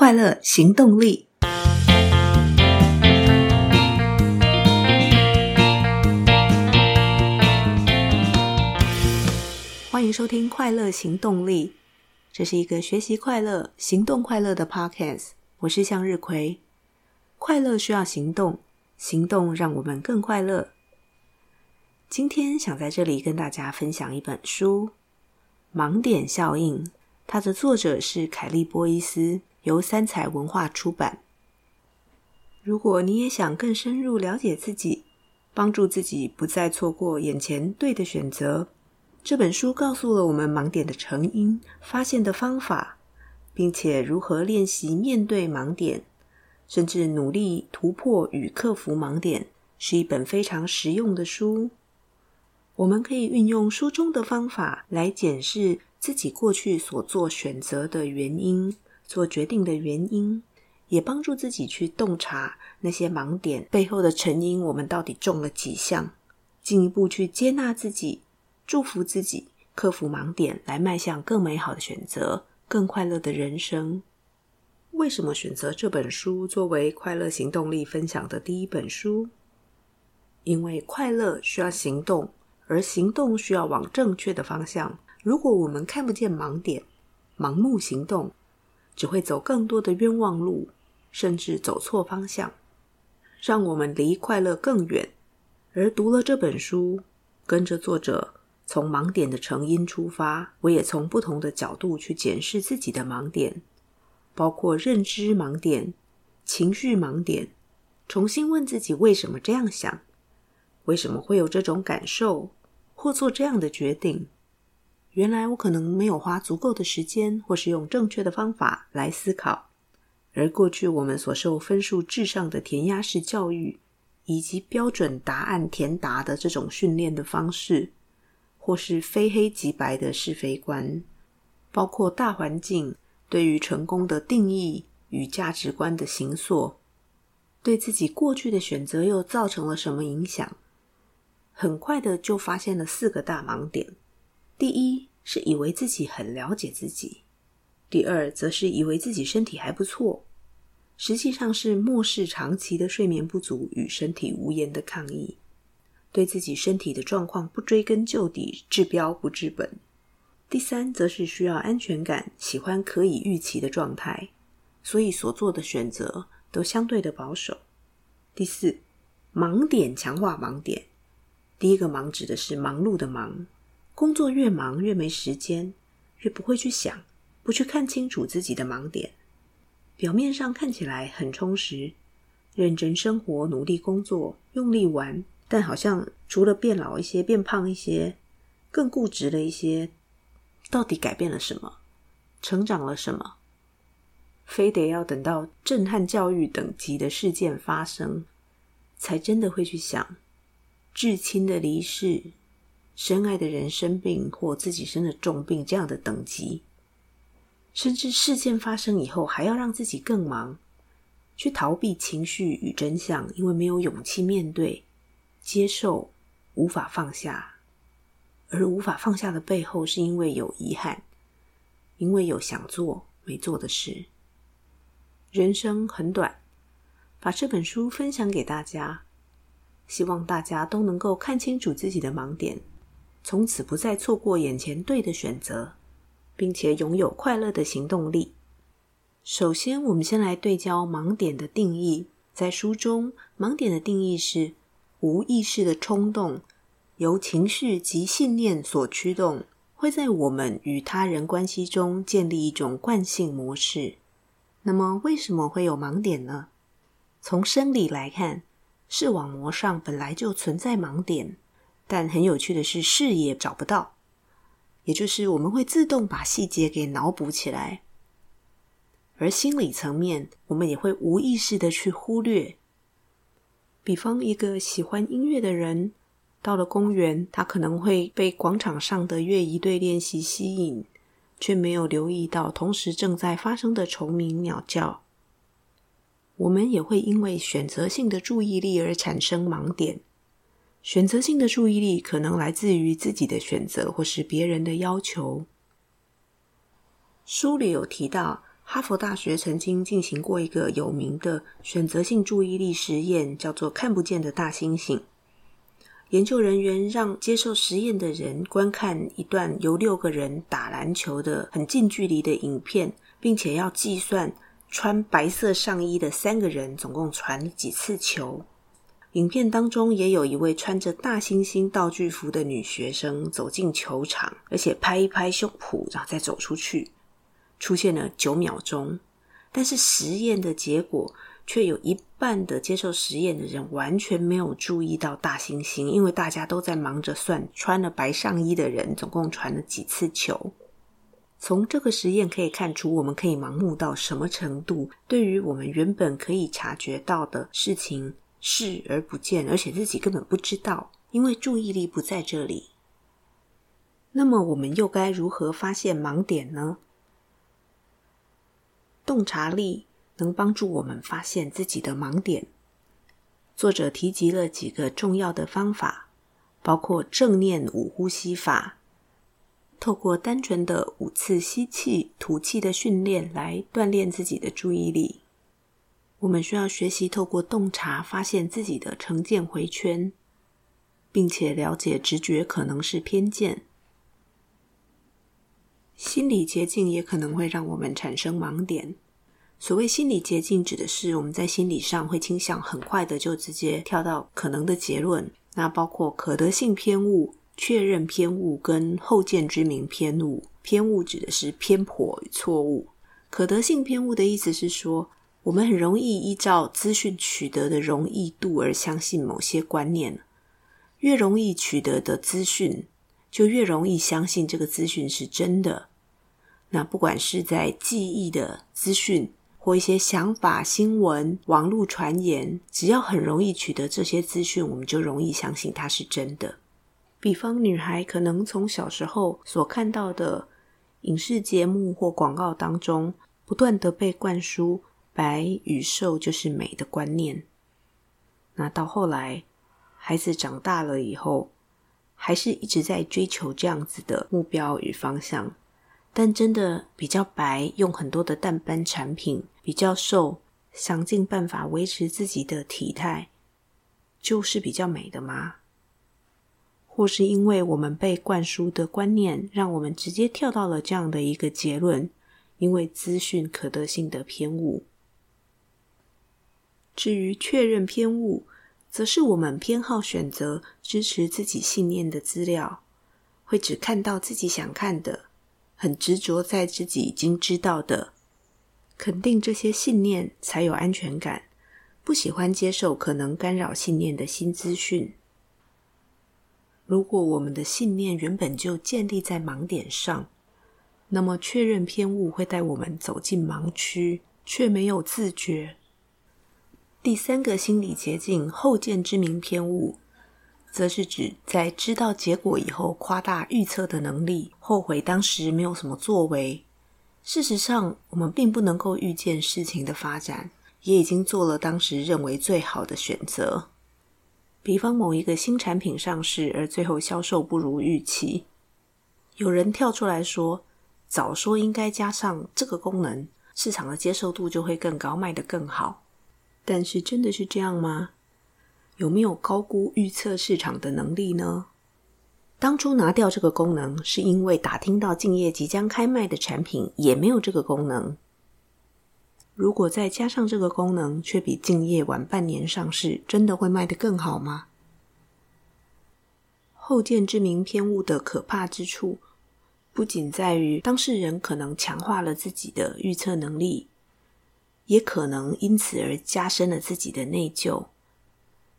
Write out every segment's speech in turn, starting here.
快乐行动力。欢迎收听《快乐行动力》，这是一个学习快乐、行动快乐的 Podcast。我是向日葵。快乐需要行动，行动让我们更快乐。今天想在这里跟大家分享一本书《盲点效应》，它的作者是凯利波伊斯。由三彩文化出版。如果你也想更深入了解自己，帮助自己不再错过眼前对的选择，这本书告诉了我们盲点的成因、发现的方法，并且如何练习面对盲点，甚至努力突破与克服盲点，是一本非常实用的书。我们可以运用书中的方法来检视自己过去所做选择的原因。做决定的原因，也帮助自己去洞察那些盲点背后的成因。我们到底中了几项？进一步去接纳自己，祝福自己，克服盲点，来迈向更美好的选择，更快乐的人生。为什么选择这本书作为快乐行动力分享的第一本书？因为快乐需要行动，而行动需要往正确的方向。如果我们看不见盲点，盲目行动，只会走更多的冤枉路，甚至走错方向，让我们离快乐更远。而读了这本书，跟着作者从盲点的成因出发，我也从不同的角度去检视自己的盲点，包括认知盲点、情绪盲点，重新问自己为什么这样想，为什么会有这种感受，或做这样的决定。原来我可能没有花足够的时间，或是用正确的方法来思考，而过去我们所受分数至上的填鸭式教育，以及标准答案填答的这种训练的方式，或是非黑即白的是非观，包括大环境对于成功的定义与价值观的形塑，对自己过去的选择又造成了什么影响？很快的就发现了四个大盲点。第一是以为自己很了解自己，第二则是以为自己身体还不错，实际上是漠视长期的睡眠不足与身体无言的抗议，对自己身体的状况不追根究底，治标不治本。第三则是需要安全感，喜欢可以预期的状态，所以所做的选择都相对的保守。第四，盲点强化盲点，第一个盲指的是忙碌的忙。工作越忙，越没时间，越不会去想，不去看清楚自己的盲点。表面上看起来很充实，认真生活，努力工作，用力玩，但好像除了变老一些、变胖一些，更固执了一些。到底改变了什么？成长了什么？非得要等到震撼教育等级的事件发生，才真的会去想至亲的离世。深爱的人生病或自己生了重病，这样的等级，甚至事件发生以后，还要让自己更忙，去逃避情绪与真相，因为没有勇气面对、接受，无法放下。而无法放下的背后，是因为有遗憾，因为有想做没做的事。人生很短，把这本书分享给大家，希望大家都能够看清楚自己的盲点。从此不再错过眼前对的选择，并且拥有快乐的行动力。首先，我们先来对焦盲点的定义。在书中，盲点的定义是无意识的冲动，由情绪及信念所驱动，会在我们与他人关系中建立一种惯性模式。那么，为什么会有盲点呢？从生理来看，视网膜上本来就存在盲点。但很有趣的是，视野找不到，也就是我们会自动把细节给脑补起来，而心理层面，我们也会无意识的去忽略。比方，一个喜欢音乐的人，到了公园，他可能会被广场上的乐仪队练习吸引，却没有留意到同时正在发生的虫鸣鸟叫。我们也会因为选择性的注意力而产生盲点。选择性的注意力可能来自于自己的选择，或是别人的要求。书里有提到，哈佛大学曾经进行过一个有名的选择性注意力实验，叫做“看不见的大猩猩”。研究人员让接受实验的人观看一段由六个人打篮球的很近距离的影片，并且要计算穿白色上衣的三个人总共传几次球。影片当中也有一位穿着大猩猩道具服的女学生走进球场，而且拍一拍胸脯，然后再走出去。出现了九秒钟，但是实验的结果却有一半的接受实验的人完全没有注意到大猩猩，因为大家都在忙着算穿了白上衣的人总共传了几次球。从这个实验可以看出，我们可以盲目到什么程度，对于我们原本可以察觉到的事情视而不见，而且自己根本不知道，因为注意力不在这里。那么我们又该如何发现盲点呢？洞察力能帮助我们发现自己的盲点。作者提及了几个重要的方法，包括正念五呼吸法，透过单纯的五次吸气、吐气的训练来锻炼自己的注意力。我们需要学习透过洞察发现自己的成见回圈，并且了解直觉可能是偏见。心理捷径也可能会让我们产生盲点。所谓心理捷径，指的是我们在心理上会倾向很快的就直接跳到可能的结论。那包括可得性偏误、确认偏误跟后见之明偏误。偏误指的是偏颇与错误。可得性偏误的意思是说，我们很容易依照资讯取得的容易度而相信某些观念。越容易取得的资讯，就越容易相信这个资讯是真的。那不管是在记忆的资讯，或一些想法、新闻、网络传言，只要很容易取得这些资讯，我们就容易相信它是真的。比方，女孩可能从小时候所看到的影视节目或广告当中，不断地被灌输“白与瘦就是美”的观念。那到后来，孩子长大了以后，还是一直在追求这样子的目标与方向。但真的比较白，用很多的淡斑产品；比较瘦，想尽办法维持自己的体态，就是比较美的吗？或是因为我们被灌输的观念，让我们直接跳到了这样的一个结论？因为资讯可得性的偏误。至于确认偏误，则是我们偏好选择支持自己信念的资料，会只看到自己想看的。很执着在自己已经知道的，肯定这些信念才有安全感。不喜欢接受可能干扰信念的新资讯。如果我们的信念原本就建立在盲点上，那么确认偏误会带我们走进盲区，却没有自觉。第三个心理捷径——后见之明偏误。则是指在知道结果以后夸大预测的能力，后悔当时没有什么作为。事实上，我们并不能够预见事情的发展，也已经做了当时认为最好的选择。比方某一个新产品上市，而最后销售不如预期，有人跳出来说：“早说应该加上这个功能，市场的接受度就会更高，卖得更好。”但是真的是这样吗？有没有高估预测市场的能力呢？当初拿掉这个功能，是因为打听到竞业即将开卖的产品也没有这个功能。如果再加上这个功能，却比竞业晚半年上市，真的会卖得更好吗？后见之明偏误的可怕之处，不仅在于当事人可能强化了自己的预测能力，也可能因此而加深了自己的内疚。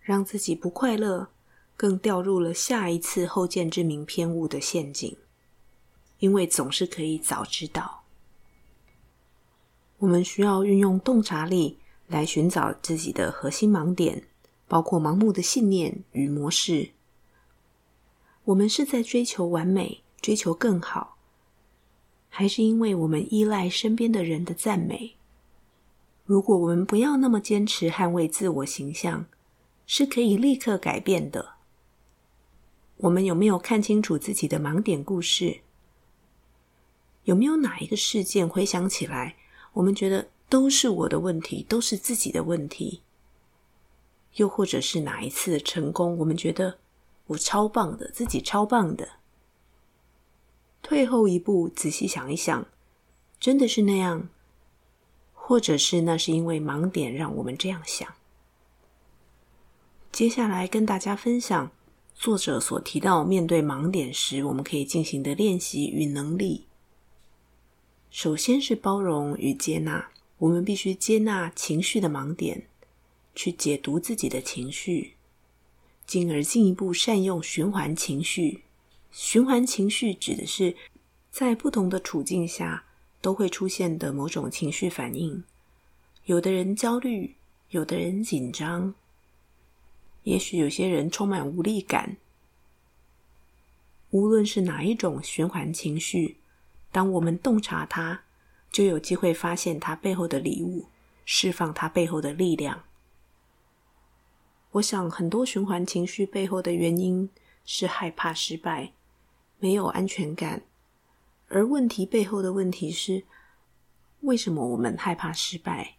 让自己不快乐，更掉入了下一次后见之明偏误的陷阱，因为总是可以早知道。我们需要运用洞察力来寻找自己的核心盲点，包括盲目的信念与模式。我们是在追求完美、追求更好，还是因为我们依赖身边的人的赞美？如果我们不要那么坚持捍卫自我形象，是可以立刻改变的。我们有没有看清楚自己的盲点故事？有没有哪一个事件回想起来，我们觉得都是我的问题，都是自己的问题。又或者是哪一次的成功，我们觉得我超棒的，自己超棒的。退后一步，仔细想一想，真的是那样？或者是那是因为盲点让我们这样想？接下来跟大家分享作者所提到面对盲点时我们可以进行的练习与能力。首先是包容与接纳，我们必须接纳情绪的盲点。去解读自己的情绪，进而进一步善用循环情绪。循环情绪指的是在不同的处境下都会出现的某种情绪反应。有的人焦虑，有的人紧张，也许有些人充满无力感。无论是哪一种循环情绪，当我们洞察它，就有机会发现它背后的礼物，释放它背后的力量。我想，很多循环情绪背后的原因是害怕失败，没有安全感。而问题背后的问题是：为什么我们害怕失败？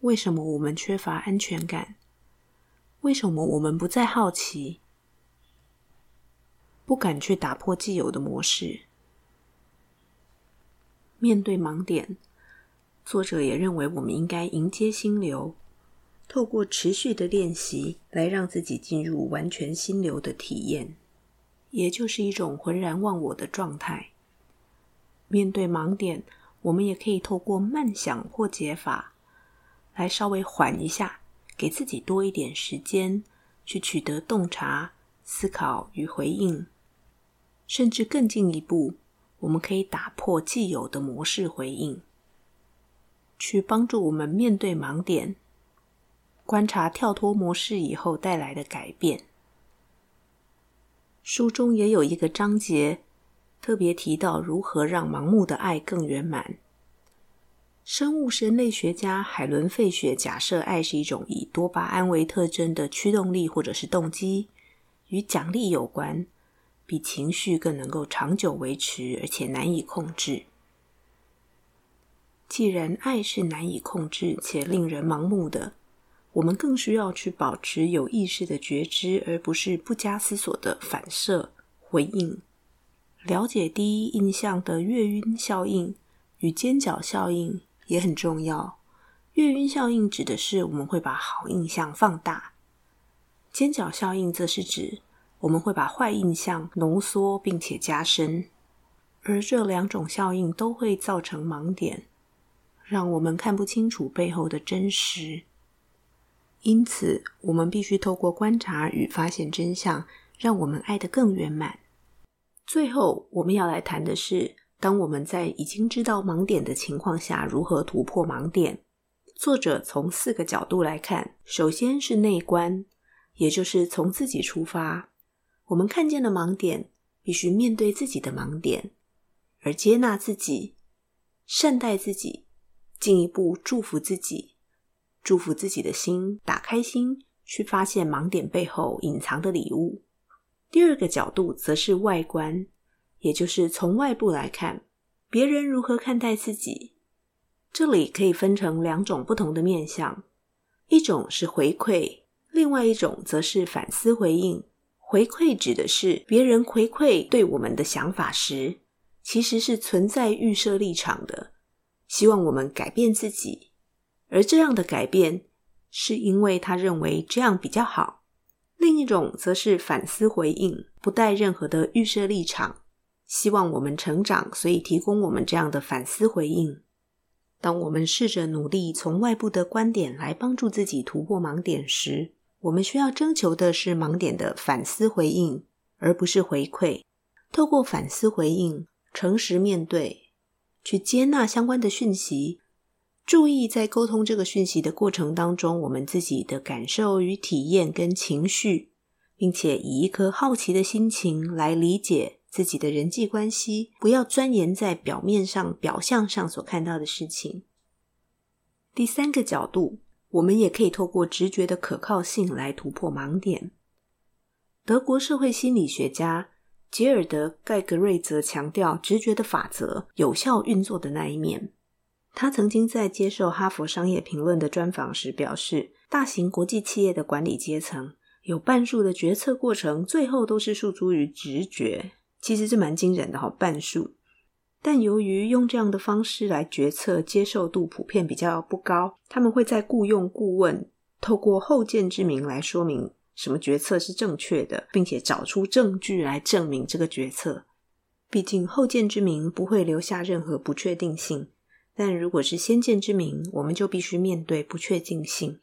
为什么我们缺乏安全感？为什么我们不再好奇，不敢去打破既有的模式？面对盲点，作者也认为我们应该迎接心流。透过持续的练习来让自己进入完全心流的体验，也就是一种浑然忘我的状态。面对盲点，我们也可以透过慢想或解法来稍微缓一下，给自己多一点时间去取得洞察、思考与回应。甚至更进一步，我们可以打破既有的模式回应，去帮助我们面对盲点。观察跳脱模式以后带来的改变。书中也有一个章节特别提到如何让盲目的爱更圆满。生物生类学家海伦·费雪假设，爱是一种以多巴胺为特征的驱动力或者是动机，与奖励有关，比情绪更能够长久维持，而且难以控制。既然爱是难以控制且令人盲目的，我们更需要去保持有意识的觉知，而不是不加思索的反射回应。了解第一印象的月晕效应与尖角效应也很重要。月晕效应指的是我们会把好印象放大，尖角效应则是指我们会把坏印象浓缩并且加深。而这两种效应都会造成盲点，让我们看不清楚背后的真实。因此，我们必须透过观察与发现真相，让我们爱得更圆满。最后，我们要来谈的是，当我们在已经知道盲点的情况下，如何突破盲点。作者从四个角度来看，首先是内观，也就是从自己出发。我们看见了盲点，必须面对自己的盲点，而接纳自己，善待自己，进一步祝福自己。祝福自己的心，打开心，去发现盲点背后隐藏的礼物。第二个角度则是外观，也就是从外部来看，别人如何看待自己。这里可以分成两种不同的面向，一种是回馈，另外一种则是反思回应。回馈指的是别人回馈对我们的想法时，其实是存在预设立场的，希望我们改变自己。而这样的改变，是因为他认为这样比较好。另一种则是反思回应，不带任何的预设立场，希望我们成长，所以提供我们这样的反思回应。当我们试着努力从外部的观点来帮助自己突破盲点时，我们需要征求的是盲点的反思回应，而不是回馈。透过反思回应，诚实面对，去接纳相关的讯息。注意在沟通这个讯息的过程当中，我们自己的感受与体验跟情绪，并且以一颗好奇的心情来理解自己的人际关系，不要钻研在表面上、表象上所看到的事情。第三个角度，我们也可以透过直觉的可靠性来突破盲点。德国社会心理学家杰尔德·盖格瑞则强调直觉的法则有效运作的那一面。他曾经在接受《哈佛商业评论》的专访时表示，大型国际企业的管理阶层有半数的决策过程最后都是诉诸于直觉。其实这蛮惊人的哈，半数。但由于用这样的方式来决策，接受度普遍比较不高，他们会在雇佣顾问透过后见之明来说明什么决策是正确的，并且找出证据来证明这个决策。毕竟后见之明不会留下任何不确定性，但如果是先见之明，我们就必须面对不确定性。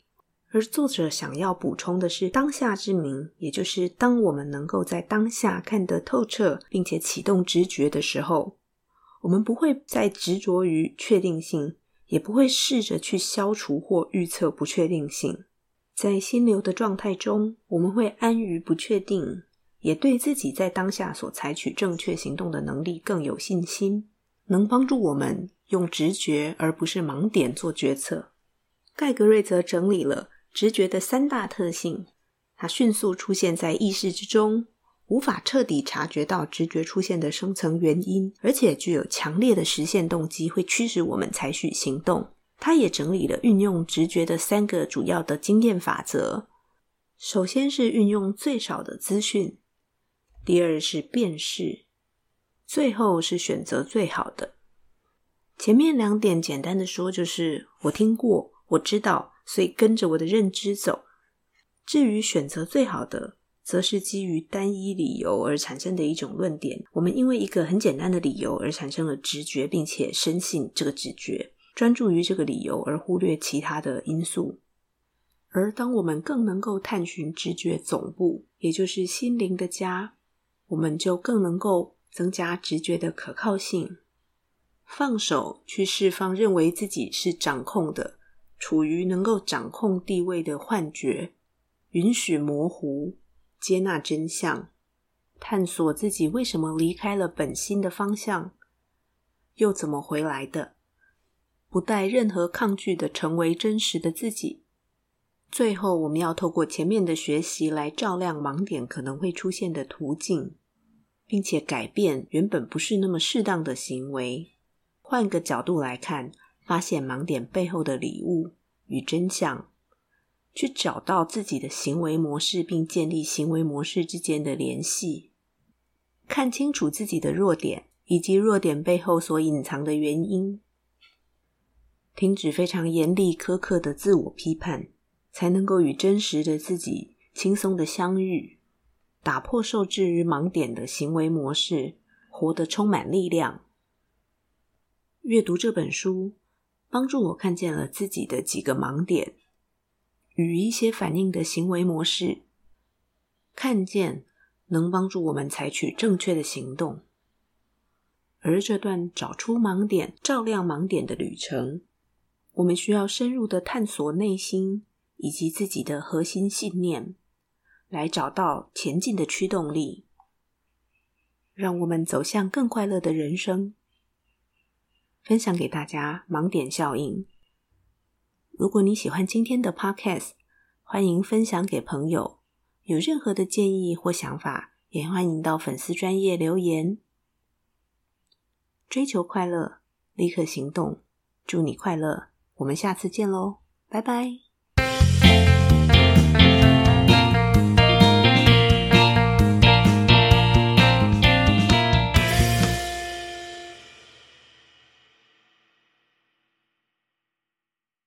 而作者想要补充的是当下之明，也就是当我们能够在当下看得透彻，并且启动直觉的时候，我们不会再执着于确定性，也不会试着去消除或预测不确定性。在心流的状态中，我们会安于不确定，也对自己在当下所采取正确行动的能力更有信心，能帮助我们用直觉而不是盲点做决策。盖格瑞则整理了直觉的三大特性，它迅速出现在意识之中，无法彻底察觉到直觉出现的深层原因，而且具有强烈的实现动机，会驱使我们采取行动。他也整理了运用直觉的三个主要的经验法则：首先是运用最少的资讯，第二是辨识，最后是选择最好的。前面两点简单的说，就是我听过，我知道。所以跟着我的认知走。至于选择最好的，则是基于单一理由而产生的一种论点。我们因为一个很简单的理由而产生了直觉，并且深信这个直觉，专注于这个理由而忽略其他的因素。而当我们更能够探寻直觉总部，也就是心灵的家，我们就更能够增加直觉的可靠性，放手去释放认为自己是掌控的。处于能够掌控地位的幻觉，允许模糊，接纳真相，探索自己为什么离开了本心的方向，又怎么回来的，不带任何抗拒的成为真实的自己。最后，我们要透过前面的学习来照亮盲点可能会出现的途径，并且改变原本不是那么适当的行为。换个角度来看。发现盲点背后的礼物与真相，去找到自己的行为模式，并建立行为模式之间的联系，看清楚自己的弱点以及弱点背后所隐藏的原因，停止非常严厉苛刻的自我批判，才能够与真实的自己轻松的相遇，打破受制于盲点的行为模式，活得充满力量。阅读这本书。帮助我看见了自己的几个盲点与一些反应的行为模式，看见能帮助我们采取正确的行动。而这段找出盲点、照亮盲点的旅程，我们需要深入的探索内心以及自己的核心信念，来找到前进的驱动力，让我们走向更快乐的人生。分享给大家盲点效应。如果你喜欢今天的 Podcast，欢迎分享给朋友。有任何的建议或想法，也欢迎到粉丝专业留言。追求快乐，立刻行动。祝你快乐，我们下次见喽，拜拜。